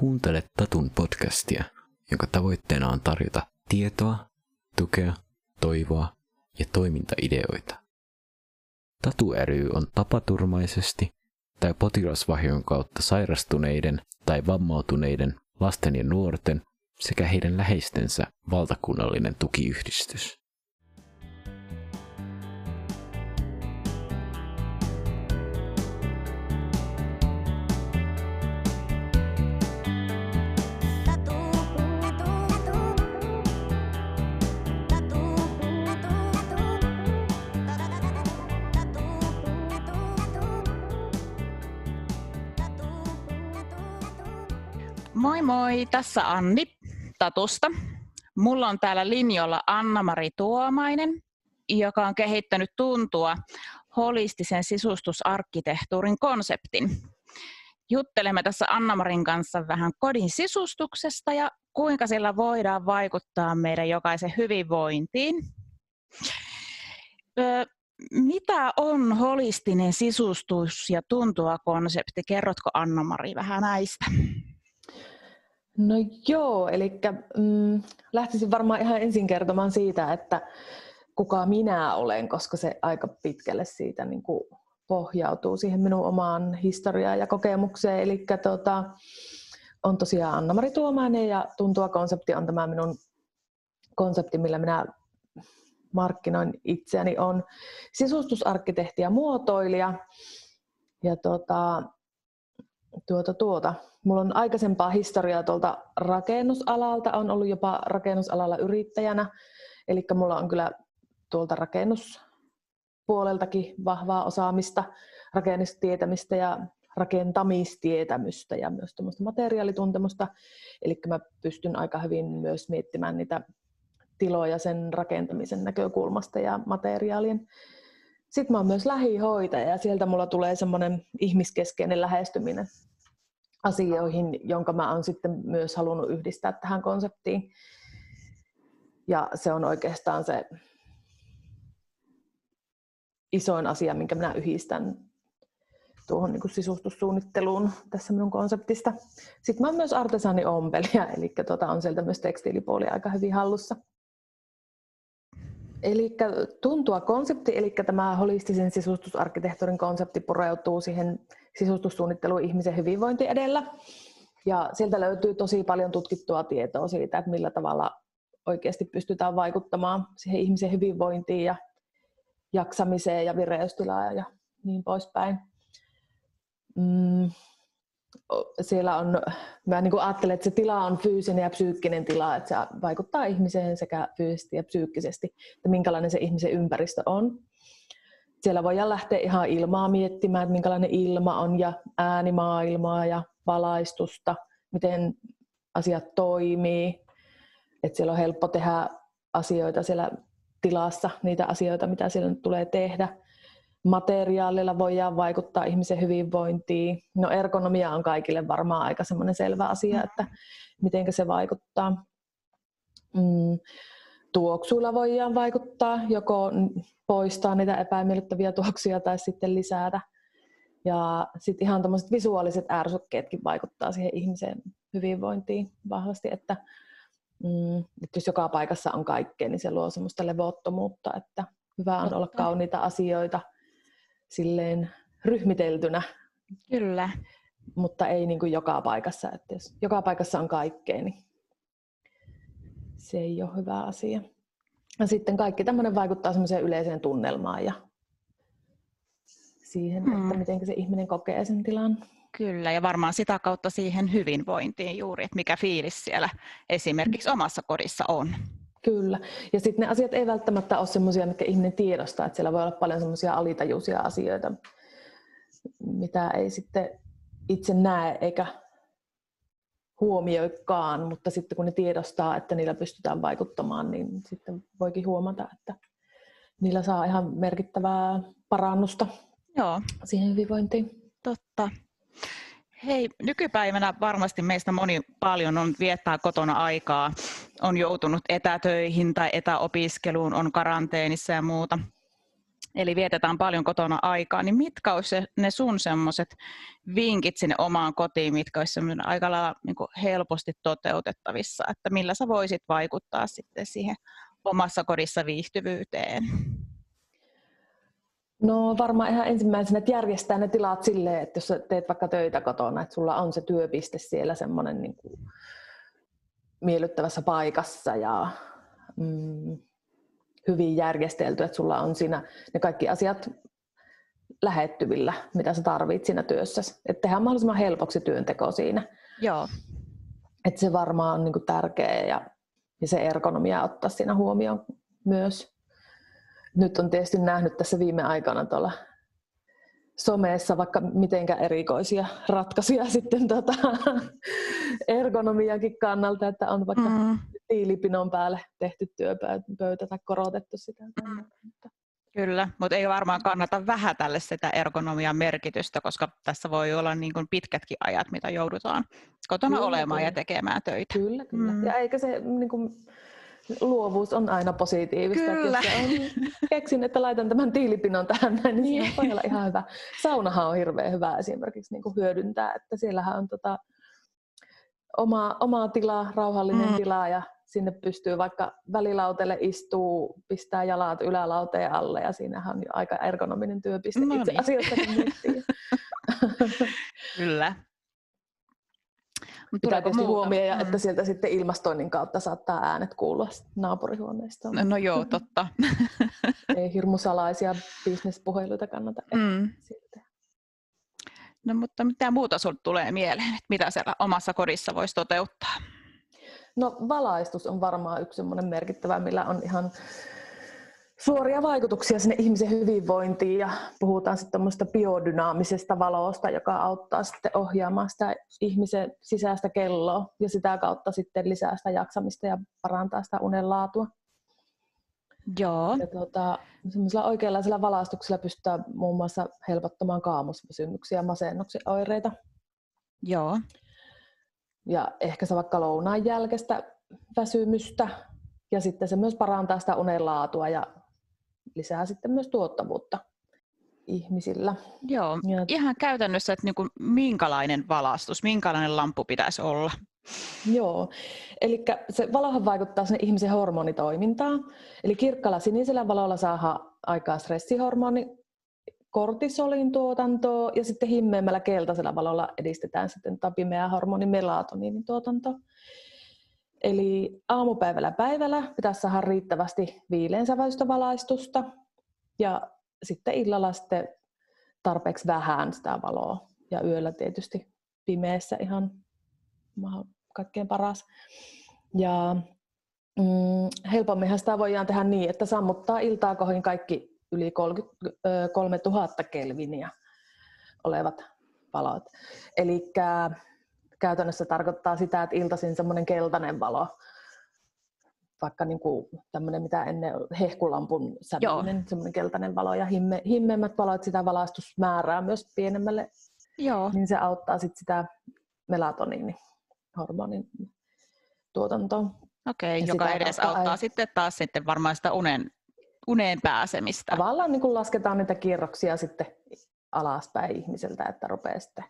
Kuuntele Tatun podcastia, jonka tavoitteena on tarjota tietoa, tukea, toivoa ja toimintaideoita. Tatu ry on tapaturmaisesti tai potilasvahion kautta sairastuneiden tai vammautuneiden lasten ja nuorten sekä heidän läheistensä valtakunnallinen tukiyhdistys. Moi moi, tässä Anni Tatusta. Mulla on täällä linjoilla Anna-Mari Tuomainen, joka on kehittänyt tuntua holistisen sisustusarkkitehtuurin konseptin. Juttelemme tässä Anna-Marin kanssa vähän kodin sisustuksesta ja kuinka sillä voidaan vaikuttaa meidän jokaisen hyvinvointiin. mitä on holistinen sisustus ja tuntua konsepti? Kerrotko Anna-Mari vähän näistä? No joo, eli mm, lähtisin varmaan ihan ensin kertomaan siitä, että kuka minä olen, koska se aika pitkälle siitä niin kuin pohjautuu siihen minun omaan historiaan ja kokemukseen. Eli tota, on tosiaan Anna-Mari Tuomainen ja Tuntua konsepti on tämä minun konsepti, millä minä markkinoin itseäni, on sisustusarkkitehti ja muotoilija. Ja tota, tuota, tuota, Mulla on aikaisempaa historiaa tuolta rakennusalalta, on ollut jopa rakennusalalla yrittäjänä, eli mulla on kyllä tuolta rakennuspuoleltakin vahvaa osaamista, rakennustietämistä ja rakentamistietämystä ja myös materiaalituntemusta. Eli mä pystyn aika hyvin myös miettimään niitä tiloja sen rakentamisen näkökulmasta ja materiaalien. Sitten mä oon myös lähihoitaja ja sieltä mulla tulee semmoinen ihmiskeskeinen lähestyminen asioihin, jonka mä oon sitten myös halunnut yhdistää tähän konseptiin. Ja se on oikeastaan se isoin asia, minkä minä yhdistän tuohon niin sisustussuunnitteluun tässä minun konseptista. Sitten mä oon myös artesani ompelija, eli tuota on sieltä myös tekstiilipuoli aika hyvin hallussa. Eli tuntua konsepti, eli tämä holistisen sisustusarkkitehtuurin konsepti pureutuu siihen sisustussuunnitteluun ihmisen hyvinvointi edellä. Ja sieltä löytyy tosi paljon tutkittua tietoa siitä, että millä tavalla oikeasti pystytään vaikuttamaan siihen ihmisen hyvinvointiin ja jaksamiseen ja vireystilaan ja niin poispäin. Mm, siellä on, mä niin kuin ajattelen, että se tila on fyysinen ja psyykkinen tila, että se vaikuttaa ihmiseen sekä fyysisesti ja psyykkisesti, että minkälainen se ihmisen ympäristö on. Siellä voidaan lähteä ihan ilmaa miettimään, että minkälainen ilma on ja äänimaailmaa ja valaistusta, miten asiat toimii. Että siellä on helppo tehdä asioita siellä tilassa, niitä asioita, mitä siellä nyt tulee tehdä materiaalilla voidaan vaikuttaa ihmisen hyvinvointiin. No ergonomia on kaikille varmaan aika semmoinen selvä asia, mm. että miten se vaikuttaa. Mm, tuoksuilla voidaan vaikuttaa, joko poistaa niitä epämiellyttäviä tuoksuja tai sitten lisätä. Ja sitten ihan tämmöiset visuaaliset ärsykkeetkin vaikuttaa siihen ihmisen hyvinvointiin vahvasti, että, mm, että jos joka paikassa on kaikkea, niin se luo semmoista levottomuutta, että hyvä on Totta. olla kauniita asioita – silleen ryhmiteltynä. Kyllä. Mutta ei niin kuin joka paikassa. Että jos joka paikassa on kaikkea, niin se ei ole hyvä asia. Ja sitten kaikki tämmöinen vaikuttaa semmoiseen yleiseen tunnelmaan ja siihen, hmm. että miten se ihminen kokee sen tilan. Kyllä, ja varmaan sitä kautta siihen hyvinvointiin juuri, että mikä fiilis siellä esimerkiksi omassa kodissa on. Kyllä. Ja sitten ne asiat ei välttämättä ole sellaisia, mitkä ihminen tiedostaa, että siellä voi olla paljon semmoisia alitajuisia asioita, mitä ei sitten itse näe eikä huomioikaan, mutta sitten kun ne tiedostaa, että niillä pystytään vaikuttamaan, niin sitten voikin huomata, että niillä saa ihan merkittävää parannusta Joo. siihen hyvinvointiin. Totta. Hei, nykypäivänä varmasti meistä moni paljon on viettää kotona aikaa, on joutunut etätöihin tai etäopiskeluun, on karanteenissa ja muuta. eli vietetään paljon kotona aikaa, niin mitkä olisi ne sun semmoiset vinkit sinne omaan kotiin, mitkä olisi aika lailla niin helposti toteutettavissa, että millä sä voisit vaikuttaa sitten siihen omassa kodissa viihtyvyyteen? No varmaan ihan ensimmäisenä, että järjestää ne tilat silleen, että jos sä teet vaikka töitä kotona, että sulla on se työpiste siellä semmoinen niin kuin miellyttävässä paikassa ja mm, hyvin järjestelty, että sulla on siinä ne kaikki asiat lähettyvillä, mitä sä tarvitset siinä työssä. Että tehdään mahdollisimman helpoksi työnteko siinä. Joo. Että se varmaan on niin kuin tärkeä ja, ja se ergonomia ottaa siinä huomioon myös. Nyt on tietysti nähnyt tässä viime aikana tuolla somessa vaikka mitenkä erikoisia ratkaisuja sitten tota, ergonomiakin kannalta, että on vaikka mm. tiilipinon päälle tehty työpöytä tai korotettu sitä. Mm. Kyllä, mutta ei varmaan kannata vähätälle sitä ergonomian merkitystä, koska tässä voi olla niin kuin pitkätkin ajat, mitä joudutaan kotona kyllä, olemaan kyllä. ja tekemään töitä. Kyllä, kyllä. Mm. Ja eikä se niin kuin, luovuus on aina positiivista. Kyllä. Jos on, keksin, että laitan tämän tiilipinon tähän näin, niin se voi olla ihan hyvä. Saunahan on hirveän hyvä esimerkiksi niin kuin hyödyntää, että siellähän on tota, oma, oma tila, rauhallinen mm. tila ja sinne pystyy vaikka välilautelle istuu, pistää jalat ylälauteen alle ja siinähän on jo aika ergonominen työpiste no itse niin. asiassa. Kyllä. Pitää tietysti huomioida, mm. että sieltä sitten ilmastoinnin kautta saattaa äänet kuulua naapurihuoneesta. No, no joo, totta. Ei hirmu salaisia bisnespuheluita kannata mm. No mutta mitä muuta sinulle tulee mieleen, että mitä siellä omassa kodissa voisi toteuttaa? No valaistus on varmaan yksi merkittävä, millä on ihan suoria vaikutuksia sinne ihmisen hyvinvointiin ja puhutaan sitten biodynaamisesta valosta, joka auttaa sitten ohjaamaan sitä ihmisen sisäistä kelloa ja sitä kautta sitten lisää sitä jaksamista ja parantaa sitä unen laatua. Joo. Ja tuota, semmoisella oikeanlaisella valaistuksella pystytään muun muassa helpottamaan kaamusväsymyksiä ja masennuksen oireita. Joo. Ja ehkä se vaikka lounaan jälkeistä väsymystä. Ja sitten se myös parantaa sitä unen laatua ja lisää sitten myös tuottavuutta ihmisillä. Joo, ja... ihan käytännössä, että niinku, minkälainen valastus, minkälainen lampu pitäisi olla? Joo, eli se valohan vaikuttaa sinne ihmisen hormonitoimintaan. Eli kirkkalla sinisellä valolla saadaan aikaa stressihormoni, kortisolin tuotantoa ja sitten himmeämmällä keltaisella valolla edistetään sitten pimeä hormoni melatoniinin tuotanto. Eli aamupäivällä päivällä pitäisi saada riittävästi viileensäväistä valaistusta ja sitten illalla sitten tarpeeksi vähän sitä valoa ja yöllä tietysti pimeässä ihan kaikkein paras. Ja mm, helpomminhan sitä voidaan tehdä niin, että sammuttaa iltaa kohin kaikki yli 3000 kelviniä olevat valot. Eli käytännössä tarkoittaa sitä, että iltaisin semmoinen keltainen valo, vaikka niin kuin tämmöinen, mitä ennen hehkulampun sävyinen, semmoinen keltainen valo ja himme, himmeämmät valot, sitä valaistusmäärää myös pienemmälle, Joo. niin se auttaa sit sitä melatoniinihormonin tuotantoa. Okei, okay, joka edes auttaa ai... sitten taas sitten varmaan sitä unen, uneen pääsemistä. Tavallaan niin kuin lasketaan niitä kierroksia sitten alaspäin ihmiseltä, että rupeaa sitten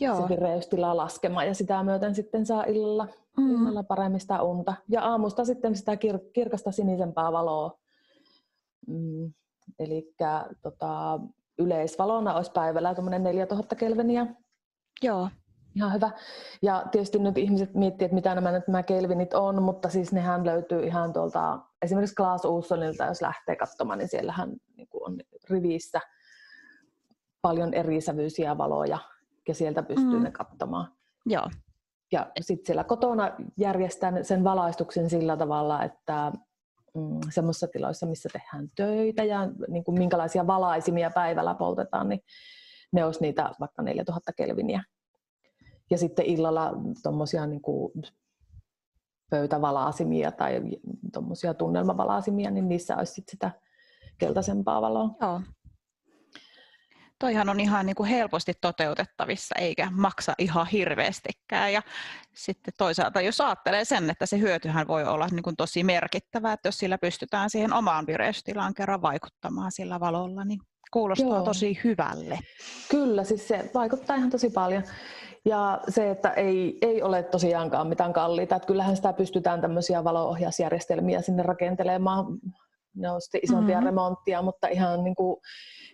Joo. se vireystila laskemaan ja sitä myöten sitten saa illalla, mm. illalla paremmin sitä unta. Ja aamusta sitten sitä kir- kirkasta sinisempää valoa. Mm. Eli tota, yleisvalona olisi päivällä 4000 kelviniä. Joo. Ihan hyvä. Ja tietysti nyt ihmiset miettii, että mitä nämä, nämä kelvinit on, mutta siis nehän löytyy ihan tuolta, esimerkiksi Klaas Uussonilta, jos lähtee katsomaan, niin siellähän niin on rivissä paljon eri sävyisiä valoja ja sieltä pystyy mm. ne katsomaan. Joo. Ja sitten siellä kotona järjestän sen valaistuksen sillä tavalla, että mm, semmoisissa tiloissa, missä tehdään töitä ja niin kuin minkälaisia valaisimia päivällä poltetaan, niin ne olisi niitä vaikka 4000 kelviniä. Ja sitten illalla tuommoisia niin pöytävalaasimia tai tuommoisia tunnelmavalaasimia, niin niissä olisi sit sitä keltaisempaa valoa. Joo. Toihan on ihan niin kuin helposti toteutettavissa eikä maksa ihan hirveästikään. Ja sitten toisaalta jos ajattelee sen, että se hyötyhän voi olla niin kuin tosi merkittävä, että jos sillä pystytään siihen omaan vireystilaan kerran vaikuttamaan sillä valolla, niin kuulostaa Joo. tosi hyvälle. Kyllä, siis se vaikuttaa ihan tosi paljon. Ja se, että ei, ei ole tosiaankaan mitään kalliita. Että kyllähän sitä pystytään tämmöisiä valo-ohjausjärjestelmiä sinne rakentelemaan. Ne on sitten isompia mm-hmm. remonttia, mutta ihan niin kuin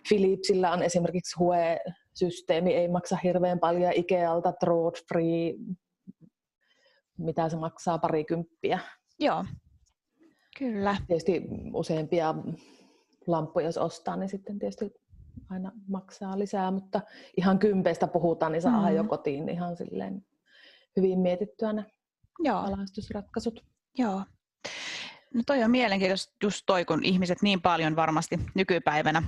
Philipsillä on esimerkiksi HUE-systeemi, ei maksa hirveän paljon. Ikealta Throat Free, mitä se maksaa, parikymppiä. Joo, kyllä. Tietysti useampia lamppuja jos ostaa, niin sitten tietysti aina maksaa lisää, mutta ihan kympeistä puhutaan, niin saa mm. jo kotiin ihan silleen hyvin mietittyä ne Joo. valaistusratkaisut. Joo. No toi on mielenkiintoista just toi, kun ihmiset niin paljon varmasti nykypäivänä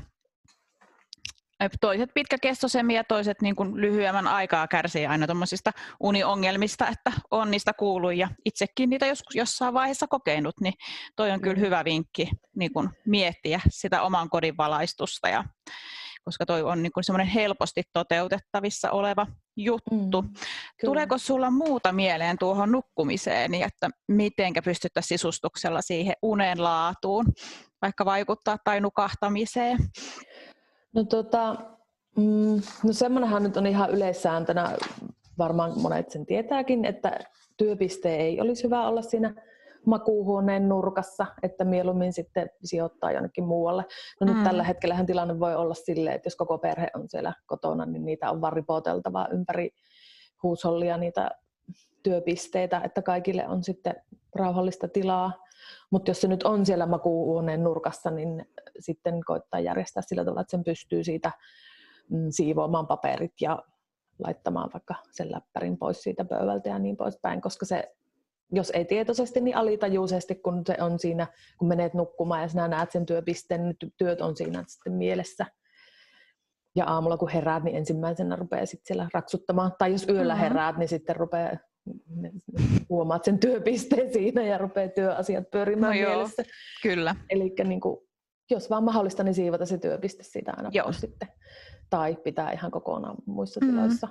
toiset pitkäkestoisemmin ja toiset niin kuin lyhyemmän aikaa kärsii aina tuommoisista uniongelmista, että on niistä kuullut ja itsekin niitä joskus jossain vaiheessa kokenut, niin toi on kyllä mm. hyvä vinkki niin kuin miettiä sitä oman kodin valaistusta ja koska toi on niin semmoinen helposti toteutettavissa oleva juttu. Mm, Tuleeko sulla muuta mieleen tuohon nukkumiseen, niin että miten pystyttäisiin sisustuksella siihen unen laatuun, vaikka vaikuttaa tai nukahtamiseen? No, tota, mm, no semmoinenhan nyt on ihan yleissääntönä, varmaan monet sen tietääkin, että työpiste ei olisi hyvä olla siinä makuuhuoneen nurkassa, että mieluummin sitten sijoittaa jonnekin muualle. No nyt mm. tällä hetkellä tilanne voi olla silleen, että jos koko perhe on siellä kotona, niin niitä on vaan ripoteltava ympäri huushollia niitä työpisteitä, että kaikille on sitten rauhallista tilaa. Mutta jos se nyt on siellä makuuhuoneen nurkassa, niin sitten koittaa järjestää sillä tavalla, että sen pystyy siitä mm, siivoamaan paperit ja laittamaan vaikka sen läppärin pois siitä pöydältä ja niin poispäin, koska se jos ei tietoisesti, niin alitajuisesti, kun se on siinä, kun menet nukkumaan ja sinä näet sen työpisteen, niin työt on siinä sitten mielessä. Ja aamulla kun heräät, niin ensimmäisenä rupeaa sitten siellä raksuttamaan. Tai jos yöllä mm-hmm. heräät, niin sitten rupeaa huomaat sen työpisteen siinä ja rupeaa työasiat pyörimään no mielessä. Joo, kyllä. Eli niin kuin, jos vaan mahdollista, niin siivota se työpiste siitä aina joo. pois sitten. Tai pitää ihan kokonaan muissa mm-hmm. tiloissa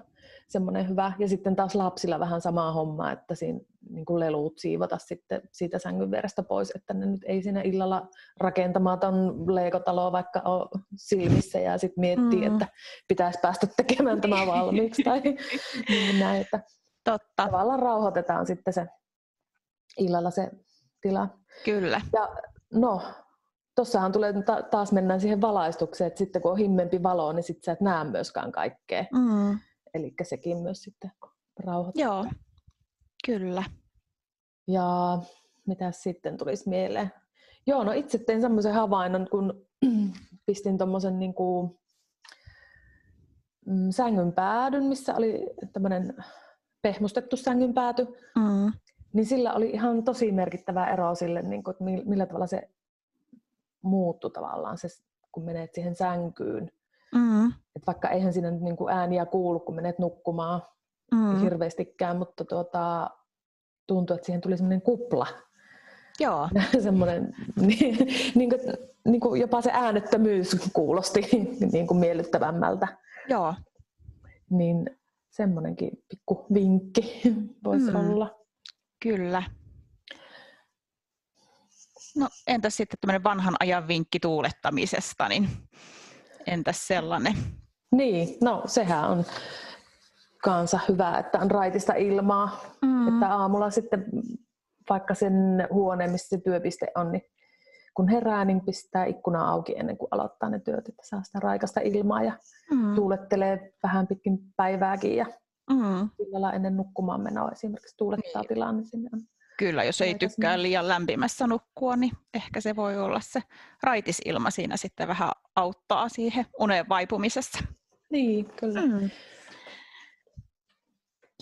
semmoinen hyvä. Ja sitten taas lapsilla vähän samaa hommaa, että siinä niin kuin leluut siivota sitten siitä sängyn vierestä pois, että ne nyt ei siinä illalla rakentamaton leikotalo vaikka ole silmissä ja sitten miettii, mm. että pitäisi päästä tekemään tämä valmiiksi tai niin näin, että Totta. tavallaan rauhoitetaan sitten se illalla se tila. Kyllä. Ja no, Tuossahan tulee, taas mennään siihen valaistukseen, että sitten kun on himmempi valo, niin sitten sä et näe myöskään kaikkea. Mm. Eli sekin myös sitten rauhoittaa. Joo, kyllä. Ja mitä sitten tulisi mieleen? Joo, no itse tein semmoisen havainnon, kun pistin tuommoisen niin kuin, mm, sängyn päädyn, missä oli tämmöinen pehmustettu sängyn pääty, mm. niin sillä oli ihan tosi merkittävä ero sille, niin kuin, että millä tavalla se muuttui tavallaan, se, kun menet siihen sänkyyn. Mm. Et vaikka eihän siinä nyt niinku ääniä kuulu, kun menet nukkumaan mm. hirveästikään, mutta tuota, tuntuu, että siihen tuli semmoinen kupla. Joo. semmoinen, niin, niin kuin, niin kuin jopa se äänettömyys kuulosti niin kuin miellyttävämmältä. Joo. Niin semmoinenkin pikku vinkki voisi mm. olla. Kyllä. No entäs sitten tämmöinen vanhan ajan vinkki tuulettamisesta, niin entäs sellainen? Niin, no sehän on kanssa hyvä, että on raitista ilmaa, mm. että aamulla sitten vaikka sen huoneen, missä se työpiste on, niin kun herää, niin pistää ikkuna auki ennen kuin aloittaa ne työt, että saa sitä raikasta ilmaa ja mm. tuulettelee vähän pitkin päivääkin ja mm. ennen nukkumaan menoa esimerkiksi tuulettaa niin. tilaa, niin sinne on Kyllä, jos ei tykkää liian lämpimässä nukkua, niin ehkä se voi olla se raitisilma siinä sitten vähän auttaa siihen unen vaipumisessa. Niin, kyllä. Mm.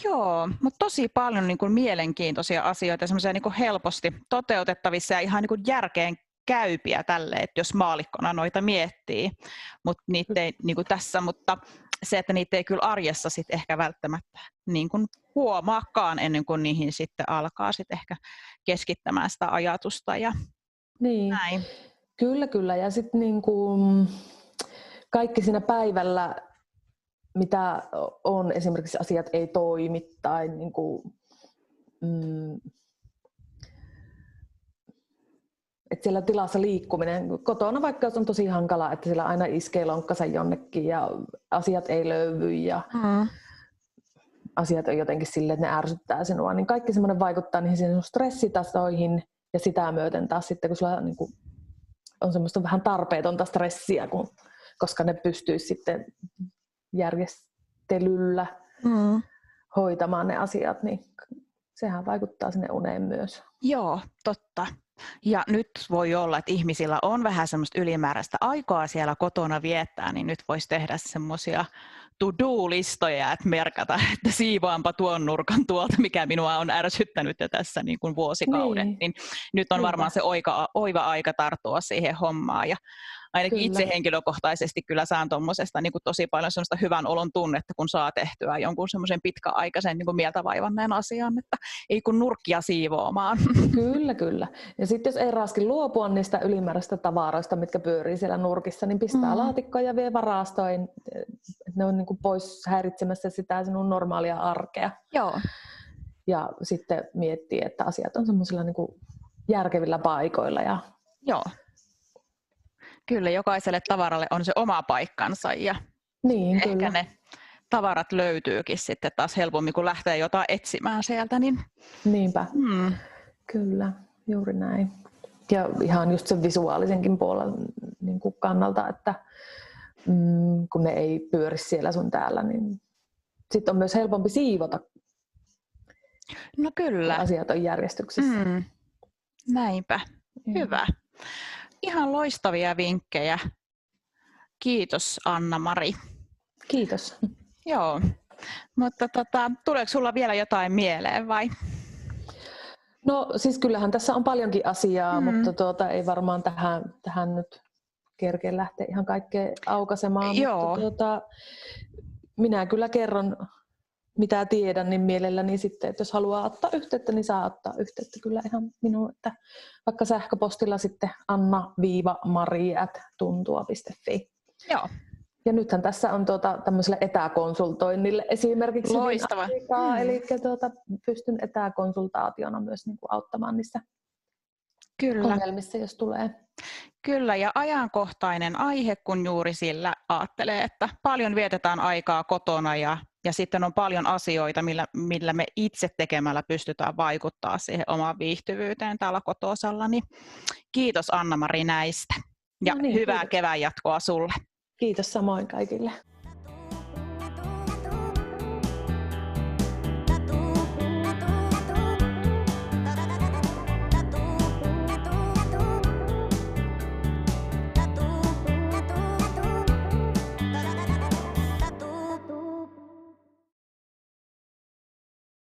Joo, mutta tosi paljon niin kuin mielenkiintoisia asioita, semmoisia niin helposti toteutettavissa ja ihan niin kuin järkeen käypiä tälle, että jos maalikkona noita miettii, mutta niitä ei niin kuin tässä, mutta se, että niitä ei kyllä arjessa sit ehkä välttämättä niin kuin huomaakaan ennen kuin niihin sitten alkaa sit ehkä keskittämään sitä ajatusta ja niin. näin. Kyllä, kyllä. Ja sitten niin kuin kaikki siinä päivällä, mitä on, esimerkiksi asiat ei toimi tai niin kuin, mm, että siellä tilassa liikkuminen, kotona vaikka jos on tosi hankala, että siellä aina iskee lonkkansa jonnekin ja asiat ei löydy ja mm. asiat on jotenkin silleen, että ne ärsyttää sinua, niin kaikki semmoinen vaikuttaa niihin sinun stressitasoihin ja sitä myöten taas sitten, kun sulla niin kuin on semmoista vähän tarpeetonta stressiä, kun, koska ne pystyy sitten järjestelyllä mm. hoitamaan ne asiat, niin sehän vaikuttaa sinne uneen myös. Joo, totta. Ja nyt voi olla, että ihmisillä on vähän semmoista ylimääräistä aikaa siellä kotona viettää, niin nyt voisi tehdä semmoisia to-do-listoja, että merkata, että siivoanpa tuon nurkan tuolta, mikä minua on ärsyttänyt jo tässä niin kuin vuosikauden. Niin. niin nyt on varmaan se oiva, oiva aika tarttua siihen hommaan. Ja ainakin kyllä. itse henkilökohtaisesti kyllä saan tuommoisesta niin tosi paljon sellaista hyvän olon tunnetta, kun saa tehtyä jonkun semmoisen pitkäaikaisen niin kuin mieltä vaivanneen asian, että ei kun nurkkia siivoamaan. Kyllä, kyllä. Ja sitten jos ei raski luopua niistä ylimääräistä tavaroista, mitkä pyörii siellä nurkissa, niin pistää mm. laatikkoja ja vie varastoin, että ne on niin kuin pois häiritsemässä sitä sinun normaalia arkea. Joo. Ja sitten miettii, että asiat on semmoisilla niin järkevillä paikoilla. Ja Joo. Kyllä, jokaiselle tavaralle on se oma paikkansa ja niin, ehkä kyllä. ne tavarat löytyykin sitten taas helpommin, kun lähtee jotain etsimään sieltä. Niin... Niinpä, hmm. kyllä, juuri näin. Ja ihan just sen visuaalisenkin puolen niin kuin kannalta, että mm, kun ne ei pyöri siellä sun täällä, niin sitten on myös helpompi siivota. No kyllä. Asiat on järjestyksessä. Mm. Näinpä. Hyvä. Ihan loistavia vinkkejä. Kiitos Anna-Mari. Kiitos. Joo, mutta tota, tuleeko sulla vielä jotain mieleen vai? No siis kyllähän tässä on paljonkin asiaa, mm. mutta tuota, ei varmaan tähän, tähän nyt kerkeä lähteä ihan kaikkea aukaisemaan. Joo. Mutta tuota, minä kyllä kerron mitä tiedän, niin mielelläni sitten, että jos haluaa ottaa yhteyttä, niin saa ottaa yhteyttä kyllä ihan minuun, että vaikka sähköpostilla sitten anna-mari.tuntua.fi. Joo. Ja nythän tässä on tuota, tämmöiselle etäkonsultoinnille esimerkiksi Loistava. Aikaa, mm. eli tuota, pystyn etäkonsultaationa myös niin kuin auttamaan niissä Kyllä. ongelmissa, jos tulee. Kyllä, ja ajankohtainen aihe, kun juuri sillä ajattelee, että paljon vietetään aikaa kotona ja, ja sitten on paljon asioita, millä, millä me itse tekemällä pystytään vaikuttaa siihen omaan viihtyvyyteen täällä kotosalla. Niin kiitos Anna-Mari näistä ja no niin, hyvää kiitos. kevään jatkoa sulle. Kiitos samoin kaikille.